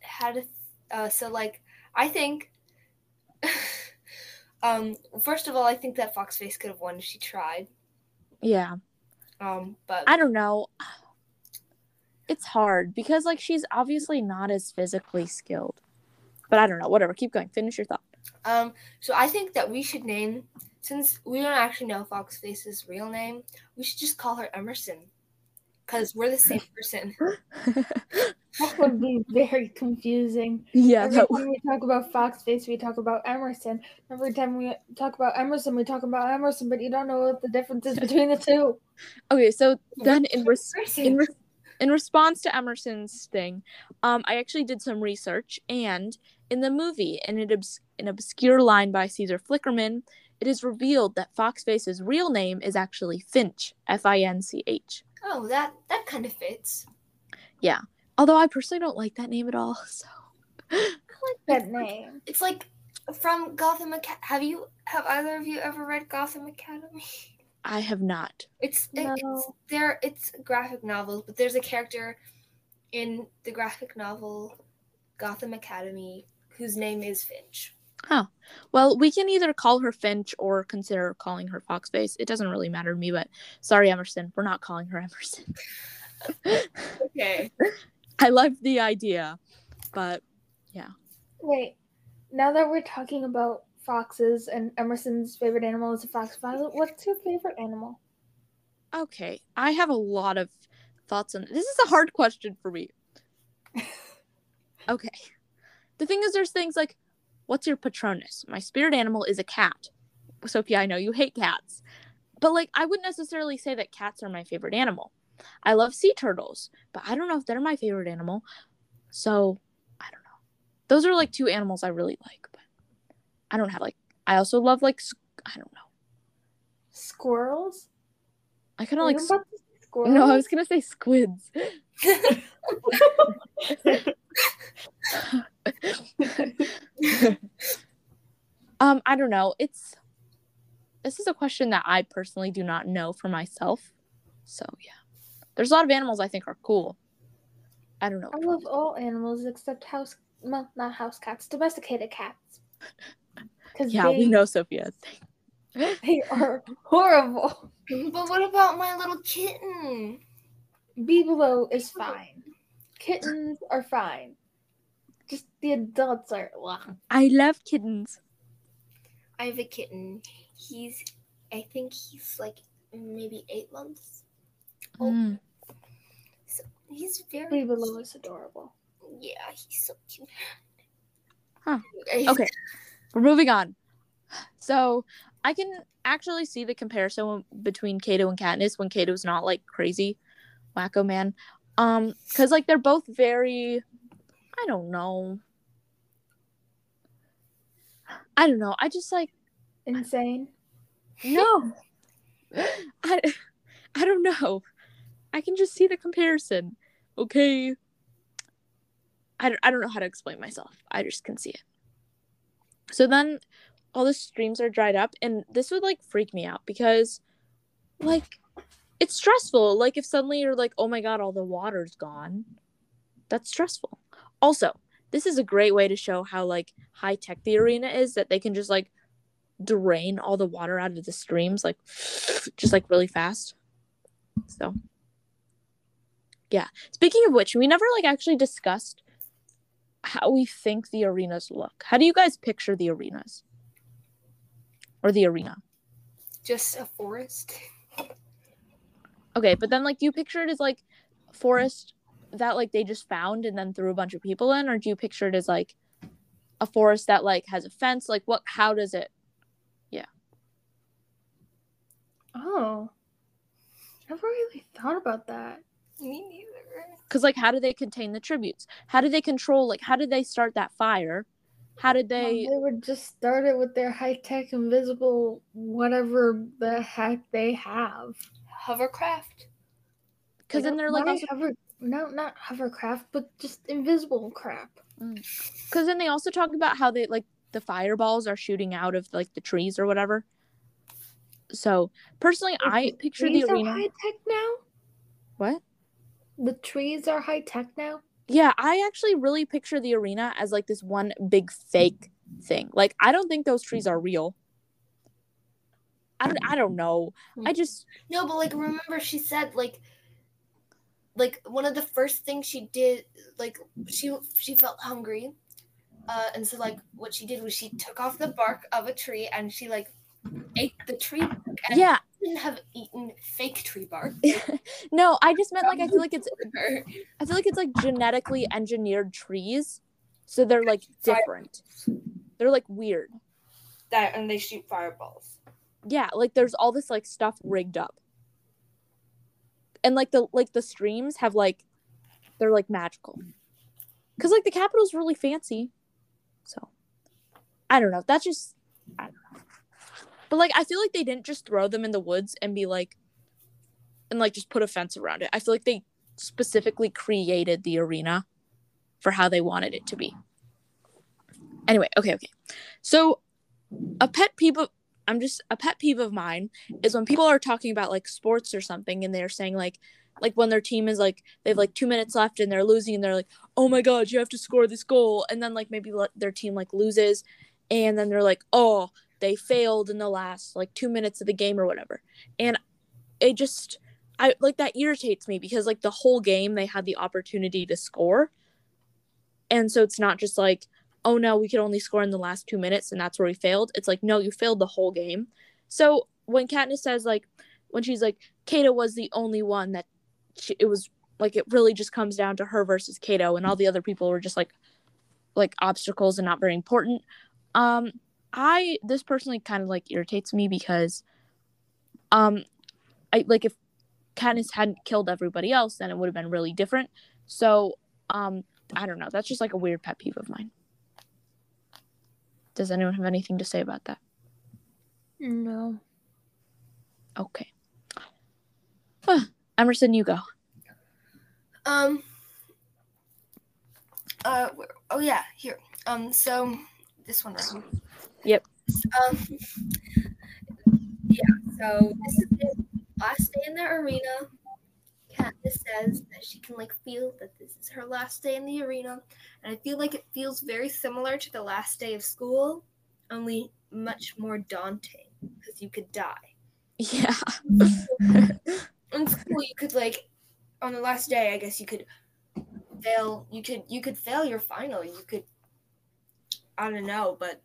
had a uh, so like I think. um, first of all, I think that Foxface could have won if she tried. Yeah. Um, but I don't know. It's hard because like she's obviously not as physically skilled. But I don't know. Whatever. Keep going. Finish your thought. Um, so I think that we should name, since we don't actually know Foxface's real name, we should just call her Emerson, because we're the same person. That would be very confusing. yeah. Every That, time we talk about Foxface, we talk about Emerson. Every time we talk about Emerson, we talk about Emerson, but you don't know what the difference is between the two. okay. So then in res- in, re- in response to Emerson's thing, um, I actually did some research, and in the movie, in an, obs- an obscure line by Caesar Flickerman, it is revealed that Foxface's real name is actually Finch, F I N C H. Oh, that that kind of fits. Although I personally don't like that name at all. So I like that name. It's like from Gotham Academy. Have you have either of you ever read Gotham Academy? I have not. It's it- it's there. It's graphic novels, but there's a character in the graphic novel Gotham Academy whose name is Finch. Oh, well, we can either call her Finch or consider calling her Foxface. It doesn't really matter to me, but sorry, Emerson. We're not calling her Emerson. Okay. I love the idea, but yeah. Wait, now that we're talking about foxes and Emerson's favorite animal is a fox, Violet, what's your favorite animal? okay. I have a lot of thoughts on this. Is a hard question for me. Okay. The thing is, there's things like, what's your Patronus? My spirit animal is a cat. Sophia, I know you hate cats, but like, I wouldn't necessarily say that cats are my favorite animal. I love sea turtles, but I don't know if they're my favorite animal. So, I don't know. Those are like two animals I really like, but I don't have like, I also love like, I don't know. Squirrels? I kind of like, to squirrels? no, I was gonna say squids. um, I don't know. It's this is a question that I personally do not know for myself. So yeah, there's a lot of animals I think are cool. I don't know. I love all animals except house, well, not house cats, domesticated cats. Because Yeah, they, we know Sophia. they are horrible. but what about my little kitten? Bibelo is fine. Kittens are fine. Just the adults are. Ugh. I love kittens. I have a kitten. He's, I think he's like maybe eight months. Oh. Mm. So he's very. Bibelo is adorable. Yeah, he's so cute. Huh. Okay. Okay, we're moving on. So I can actually see the comparison between Cato and Katniss when Cato's not like crazy, wacko man. Um, because like they're both very, I don't know. I don't know. I just like Insane. no. I I don't know. I can just see the comparison. Okay. I don't, I don't know how to explain myself. I just can see it. So then all the streams are dried up and this would like freak me out because like it's stressful. Like if suddenly you're like, "Oh my god, all the water's gone." That's stressful. Also, this is a great way to show how like high tech the arena is that they can just like drain all the water out of the streams like just like really fast. So yeah. Speaking of which, we never like actually discussed how we think the arenas look. How do you guys picture the arenas? Or the arena? Just a forest. Okay, but then like do you picture it as like forest that like they just found and then threw a bunch of people in or do you picture it as like a forest that like has a fence like what how does it Yeah. Oh. I never really thought about that. Me neither. cuz like how do they contain the tributes? How do they control like how did they start that fire? How did They, they they would just start it with their high tech invisible whatever the heck they have. Hovercraft. cuz then they're like also hover, no, not hovercraft, but just invisible crap. Mm. Because then they also talk about how they like the fireballs are shooting out of like the trees or whatever. So personally, I picture the arena. Are high tech now. What? The trees are high tech now. Yeah, I actually really picture the arena as like this one big fake thing. Like I don't think those trees are real. I don't. I don't know. I just. No, but like remember she said like like one of the first things she did like she she felt hungry. Uh and so like what she did was she took off the bark of a tree and she like ate the tree and Yeah. Didn't have eaten fake tree bark. No, I just meant like I feel like it's. I feel like it's like genetically engineered trees, so they're like different. They're like weird. that and they shoot fireballs. yeah like there's all this like stuff rigged up and like the like the streams have like they're like magical because like the Capitol's really fancy so i don't know that's just i don't know But like I feel like they didn't just throw them in the woods and be like and like just put a fence around it. I feel like they specifically created the arena for how they wanted it to be. Anyway, okay, okay. So a pet peeve of I'm just a pet peeve of mine is when people are talking about like sports or something and they're saying like like when their team is like they have like 2 minutes left and they're losing and they're like, "Oh my god, you have to score this goal." And then like maybe let their team like loses and then they're like, "Oh, they failed in the last like 2 minutes of the game or whatever." And it just I like that irritates me because like the whole game they had the opportunity to score. And so it's not just like, oh no, we could only score in the last two minutes and that's where we failed. It's like, no, you failed the whole game. So when Katniss says like when she's like, Cato was the only one that she, it was like it really just comes down to her versus Cato and all the other people were just like like obstacles and not very important. Um I this personally kind of like irritates me because um I like if Katniss hadn't killed everybody else, then it would have been really different. So, um, I don't know. That's just like a weird pet peeve of mine. Does anyone have anything to say about that? No. Okay. Huh. Emerson, you go. Um. Uh. Oh yeah, here. Um. So this one right. here. Yep. Um. Yeah. So this is the last day in the arena. Katniss says that she can like feel that this is her last day in the arena, and I feel like it feels very similar to the last day of school, only much more daunting because you could die Yeah. in school you could like on the last day i guess you could fail you could you could fail your final you could i don't know but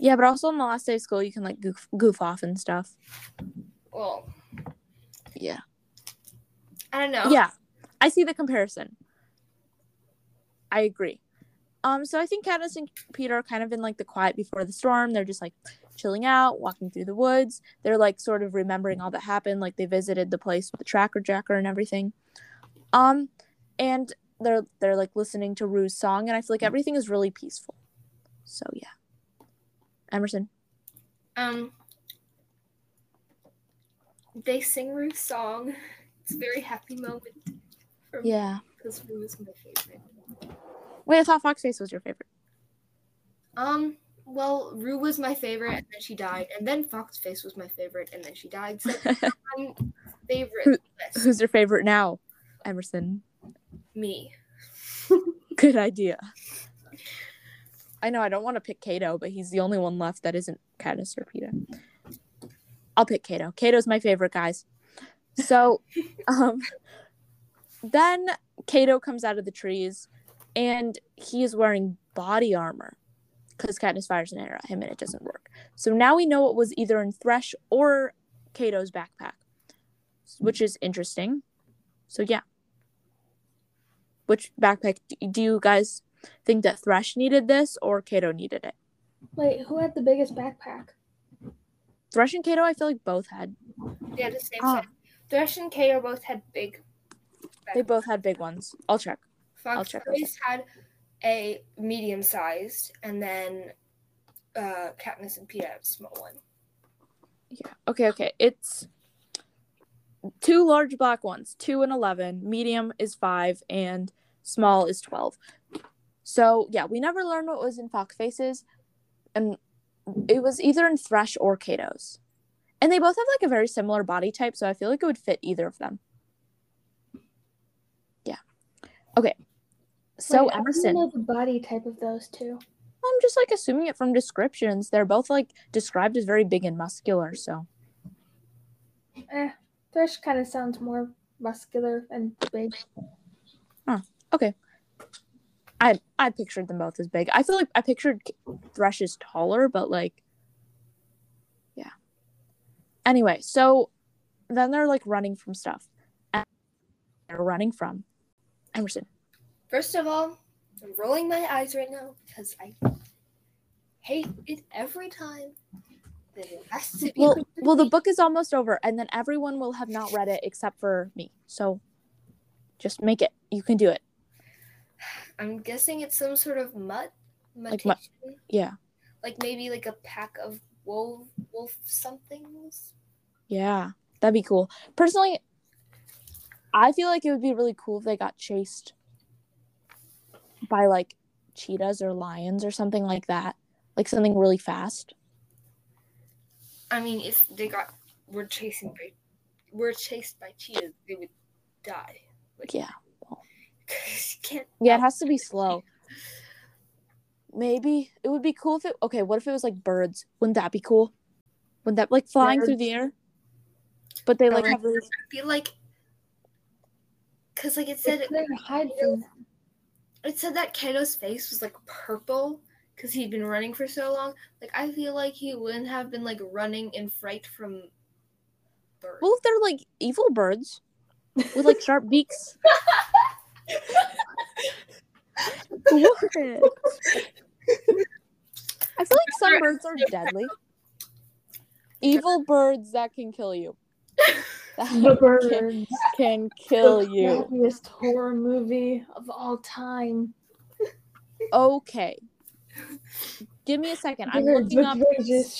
yeah, but also on the last day of school, you can like goof, goof off and stuff. well Yeah. i don't know Yeah. I see the comparison. I agree. Um, so I think Katniss and Peeta are kind of in like the quiet before the storm. They're just like chilling out, walking through the woods. They're like sort of remembering all that happened. Like they visited the place with the tracker jacker and everything. Um, and they're they're like listening to Rue's song, and I feel like everything is really peaceful. So yeah. Emerson. um they sing rue's song it's a very happy moment for Yeah. because rue is my favorite Wait, I thought Foxface was your favorite. um well rue was my favorite and then she died and then foxface was my favorite and then she died so i'm favorite Who- Who's your favorite now? Emerson. me Good idea. I know I don't want to pick Cato, but he's the only one left that isn't Katniss or Peeta. I'll pick Cato. Cato's my favorite, guys. So, um, then Cato comes out of the trees, and he is wearing body armor because Katniss fires an arrow at him and it doesn't work. So now we know it was either in Thresh or Cato's backpack, which is interesting. So yeah. Which backpack do you guys think that Thresh needed this or Cato needed it? Wait, who had the biggest backpack? Thresh and Kato, I feel like both had. they had the same Ah. size thresh and cato both had big They both had big ones. I'll check. I'll check real Foxface had a medium sized, and then uh, Katniss and Peeta had a small one. Yeah. Okay. Okay. It's two large black ones. Two and eleven. Medium is five, and small is twelve. So yeah, we never learned what was in Foxface's, and it was either in Thresh or Cato's, and they both have like a very similar body type. So I feel like it would fit either of them. Yeah. Okay. So Wait, I don't know the body type of those two. I'm just like assuming it from descriptions. They're both like described as very big and muscular. So Eh, Thresh kind of sounds more muscular and big. Oh, okay. I I pictured them both as big. I feel like I pictured Thresh as taller, but like, yeah. Anyway, so then they're like running from stuff. And they're running from Emerson. First of all, I'm rolling my eyes right now because I hate it every time that it has to be. Well, well, the book is almost over, and then everyone will have not read it except for me. So, just make it. You can do it. I'm guessing it's some sort of mutt. Like Mutation. mu- Yeah. like maybe like a pack of wolf wolf somethings. Yeah, that'd be cool. Personally, I feel like it would be really cool if they got chased by like cheetahs or lions or something like that. Like something really fast. I mean, if they got were chasing by were chased by cheetahs, they would die. Like, Yeah. You can't. Yeah, it has to be slow. Maybe it would be cool if it okay, what if it was like birds? Wouldn't that be cool? Wouldn't that like flying through the air? But they like Birds. have really I feel like because like it It's said there to hide from them. it said that Cato's face was like purple because he'd been running for so long. Like I feel like he wouldn't have been like running in fright from birds. Well if they're like evil birds with like sharp beaks. What? I feel like some birds are deadly. Evil birds that can kill you. That The birds. can kill the you. happiest horror movie of all time. Okay. Give me a second. I'm Birds looking with up razors,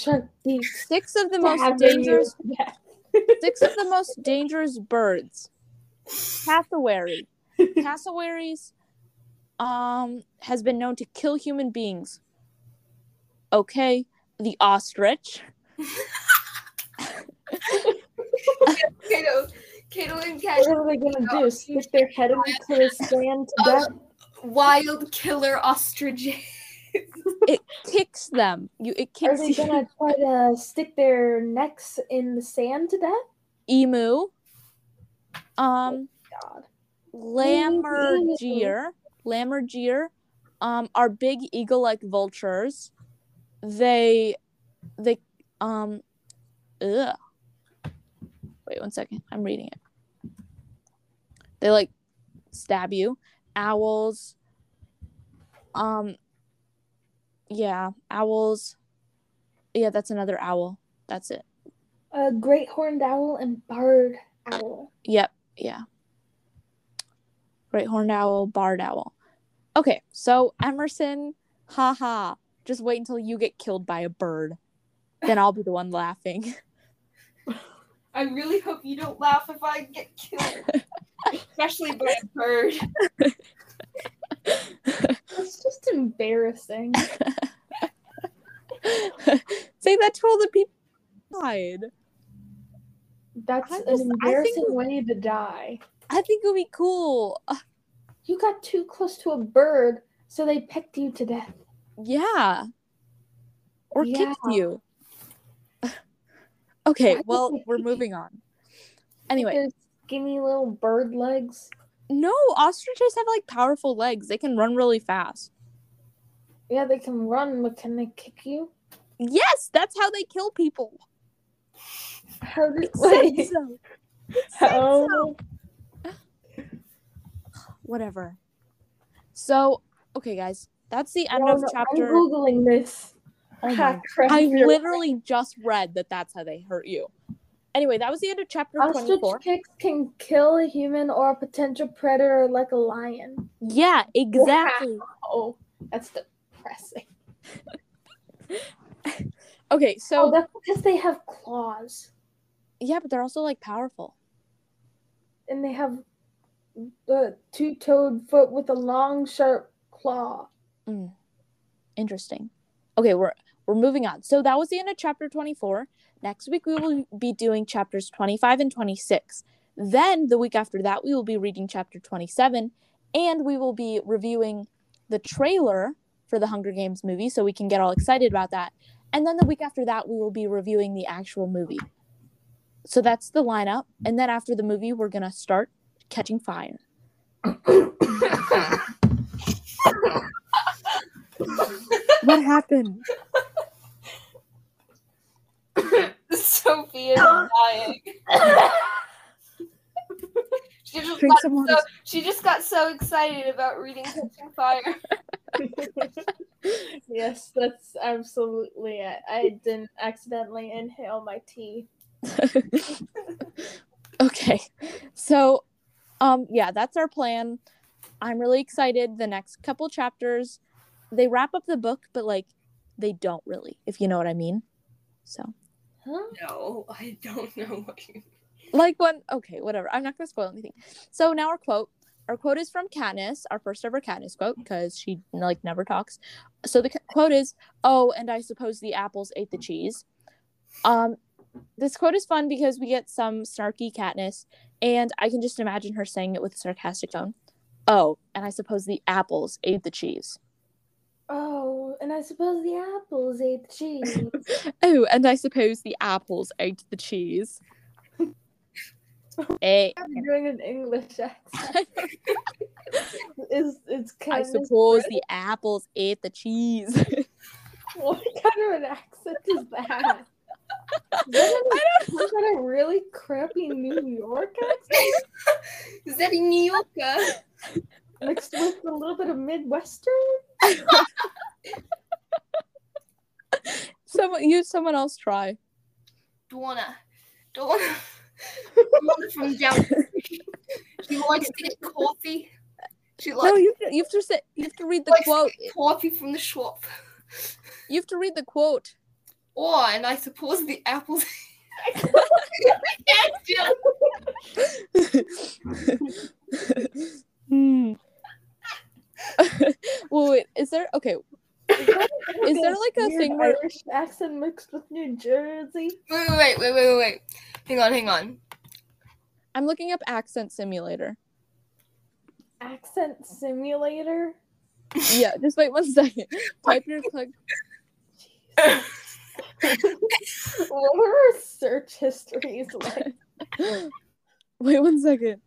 six of the most dangerous to six of the most dangerous birds. Cassowary. Cassowaries um has been known to kill human beings. Okay, the ostrich. Cato, Cato and What are they gonna do? Stick their head into the sand to death? wild killer ostriches. It kicks them. You it kicks. Are kicks they you. gonna try to stick their necks in the sand to death? emu. Um God. Lammergeier, Lammergeier, um, are big eagle-like vultures. They, they, um, ugh. Wait one second. I'm reading it. They like stab you. Owls. Um. Yeah, owls. Yeah, that's another owl. That's it. A great horned owl and barred owl. Yep. Yeah. Great horned owl, barred owl. Okay, so Emerson, haha. Just wait until you get killed by a bird. Then I'll be the one laughing. I really hope you don't laugh if I get killed, especially by a bird. It's just embarrassing. Say that to all the people inside. That's I an just- I think- embarrassing way to die. I think it would be cool. You got too close to a bird, so they pecked you to death. yeah. Or kicked you. okay, Why well, we're moving on. Anyway, Their skinny little bird legs. no, ostriches have like powerful legs. They can run really fast. Yeah, they can run, but can they kick you? Yes, that's how they kill people. How did It wait? so. It How? Oh. so. Whatever. So, okay, guys, that's the end No, of no, chapter. I'm googling this. Oh my I literally just read that that's how they hurt you. Anyway, that was the end of chapter Ostrich 24. kicks can kill a human or a potential predator like a lion. Yeah, exactly. Oh, that's depressing. Okay, oh, so that's because they have claws yeah, but they're also like powerful. and they have the two-toed foot with a long, sharp claw. Mm. Interesting. Okay, we're we're moving on. So that was the end of chapter 24. Next week we will be doing chapters 25 and 26. Then the week after that we will be reading chapter 27 and we will be reviewing the trailer for the Hunger Games movie so we can get all excited about that. And then the week after that we will be reviewing the actual movie. So that's the lineup and then after the movie we're going to start catching fire. What happened? Sophie is dying. she, just Drink got so, she just got so excited about reading Catching Fire. yes, that's absolutely it. I didn't accidentally inhale my tea. okay. So, um, yeah, that's our plan. I'm really excited. The next couple chapters, they wrap up the book, but like they don't really, if you know what I mean. So, Huh? No, I don't know what you. like when okay, whatever. I'm not gonna spoil anything. So now our quote. Our quote is from Katniss, our first ever Katniss quote, because she like never talks. So the quote is, "Oh, and I suppose the apples ate the cheese." Um, this quote is fun because we get some snarky Katniss, and I can just imagine her saying it with a sarcastic tone. Oh, and I suppose the apples ate the cheese. Oh, and I suppose the apples ate the cheese. Oh, and I suppose the apples ate the cheese. Eh, I'm doing an English accent. Is it's I suppose the apples ate the cheese. what kind of an accent is that? Is that, a, is that a really crappy New York accent Is that in New Yorker? Uh? mixed with a little bit of Midwestern? someone, you, someone else try. Donna. Donna. Donna from down. She likes to get coffee. She No, you have to, you have to say, you have to read the quote. coffee from the shop. You have to read the quote. Oh, and I suppose the apples. hmm. well, wait, is there okay? Is there like a thing where Irish accent mixed with New Jersey? Wait, wait, wait, wait, wait, wait. Hang on, hang on. I'm looking up accent simulator? Accent simulator? Yeah, just wait one second. Type your plug. what are our search histories like? Wait one second.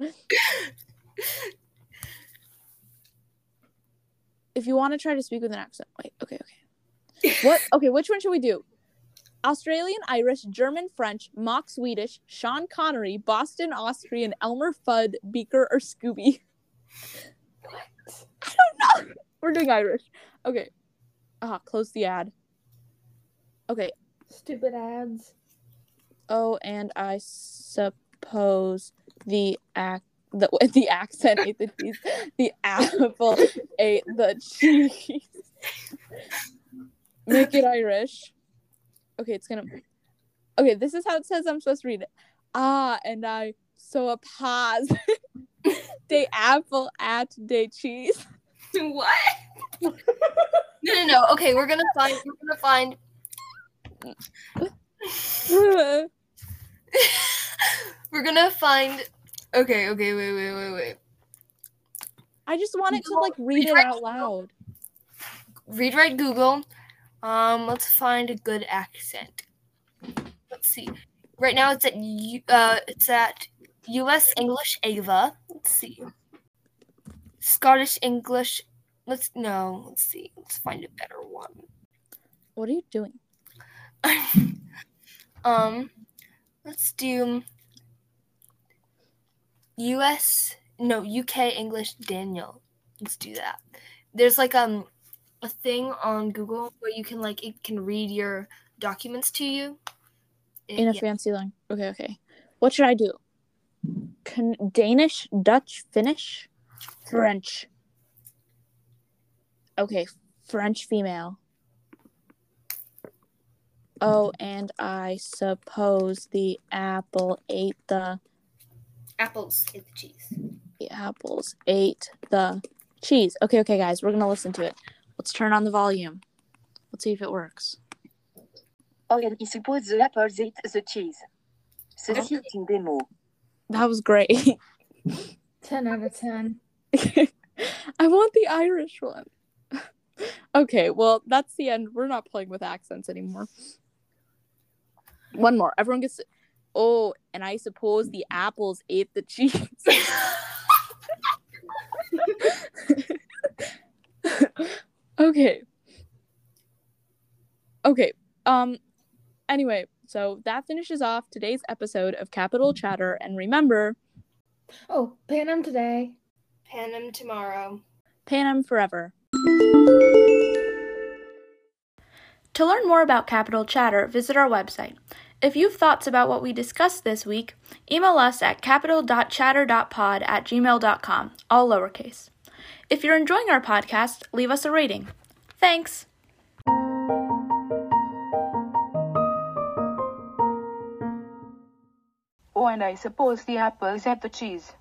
If you want to try to speak with an accent, wait. Okay, okay. What? Okay, which one should we do? Australian, Irish, German, French, mock Swedish, Sean Connery, Boston, Austrian, Elmer Fudd, Beaker, or Scooby? What? I don't know. We're doing Irish. Okay. Ah, close the ad. Okay. Stupid ads. Oh, and I suppose the act the the accent ate the cheese. The apple ate the cheese. Make it Irish. Okay, it's gonna. Okay, this is how it says I'm supposed to read it. Ah, and I so a pause. de apple at de cheese. what? no, no, no. Okay, we're gonna find. We're gonna find. We're gonna find. Okay, okay, wait, wait, wait, wait. I just wanted to like read it out loud. Read right Google. Um, let's find a good accent. Let's see. Right now it's at uh it's at U.S. English Ava. Let's see. Scottish English. Let's no. Let's see. Let's find a better one. What are you doing? um, let's do U.S. No UK English Daniel. Let's do that. There's like um a thing on Google where you can like it can read your documents to you. in a Yeah. fancy language. Okay, okay. What should I do? Can- Danish, Dutch, Finnish, French. Okay, French female. Oh, and I suppose the apple ate the apples ate the cheese. the apples ate the cheese. Okay, okay, guys, we're gonna listen to it. Let's turn on the volume. Let's see if it works. Oh, and I suppose the apples ate the cheese. Ceci est une démo. That was great. 10 out of 10. I want the Irish one. okay, well, that's the end. We're not playing with accents anymore. One more. Everyone gets. Oh, and I suppose the apples ate the cheese. okay. Okay. Um. Anyway, so that finishes off today's episode of Capital Chatter, and remember, Oh, Panem today. Panem tomorrow. Panem forever. To learn more about Capital Chatter, visit our website. If you've thoughts about what we discussed this week, email us at capital.chatter.pod at gmail.com, all lowercase. If you're enjoying our podcast, leave us a rating. Thanks! Oh, and I suppose the apples uh, have the cheese.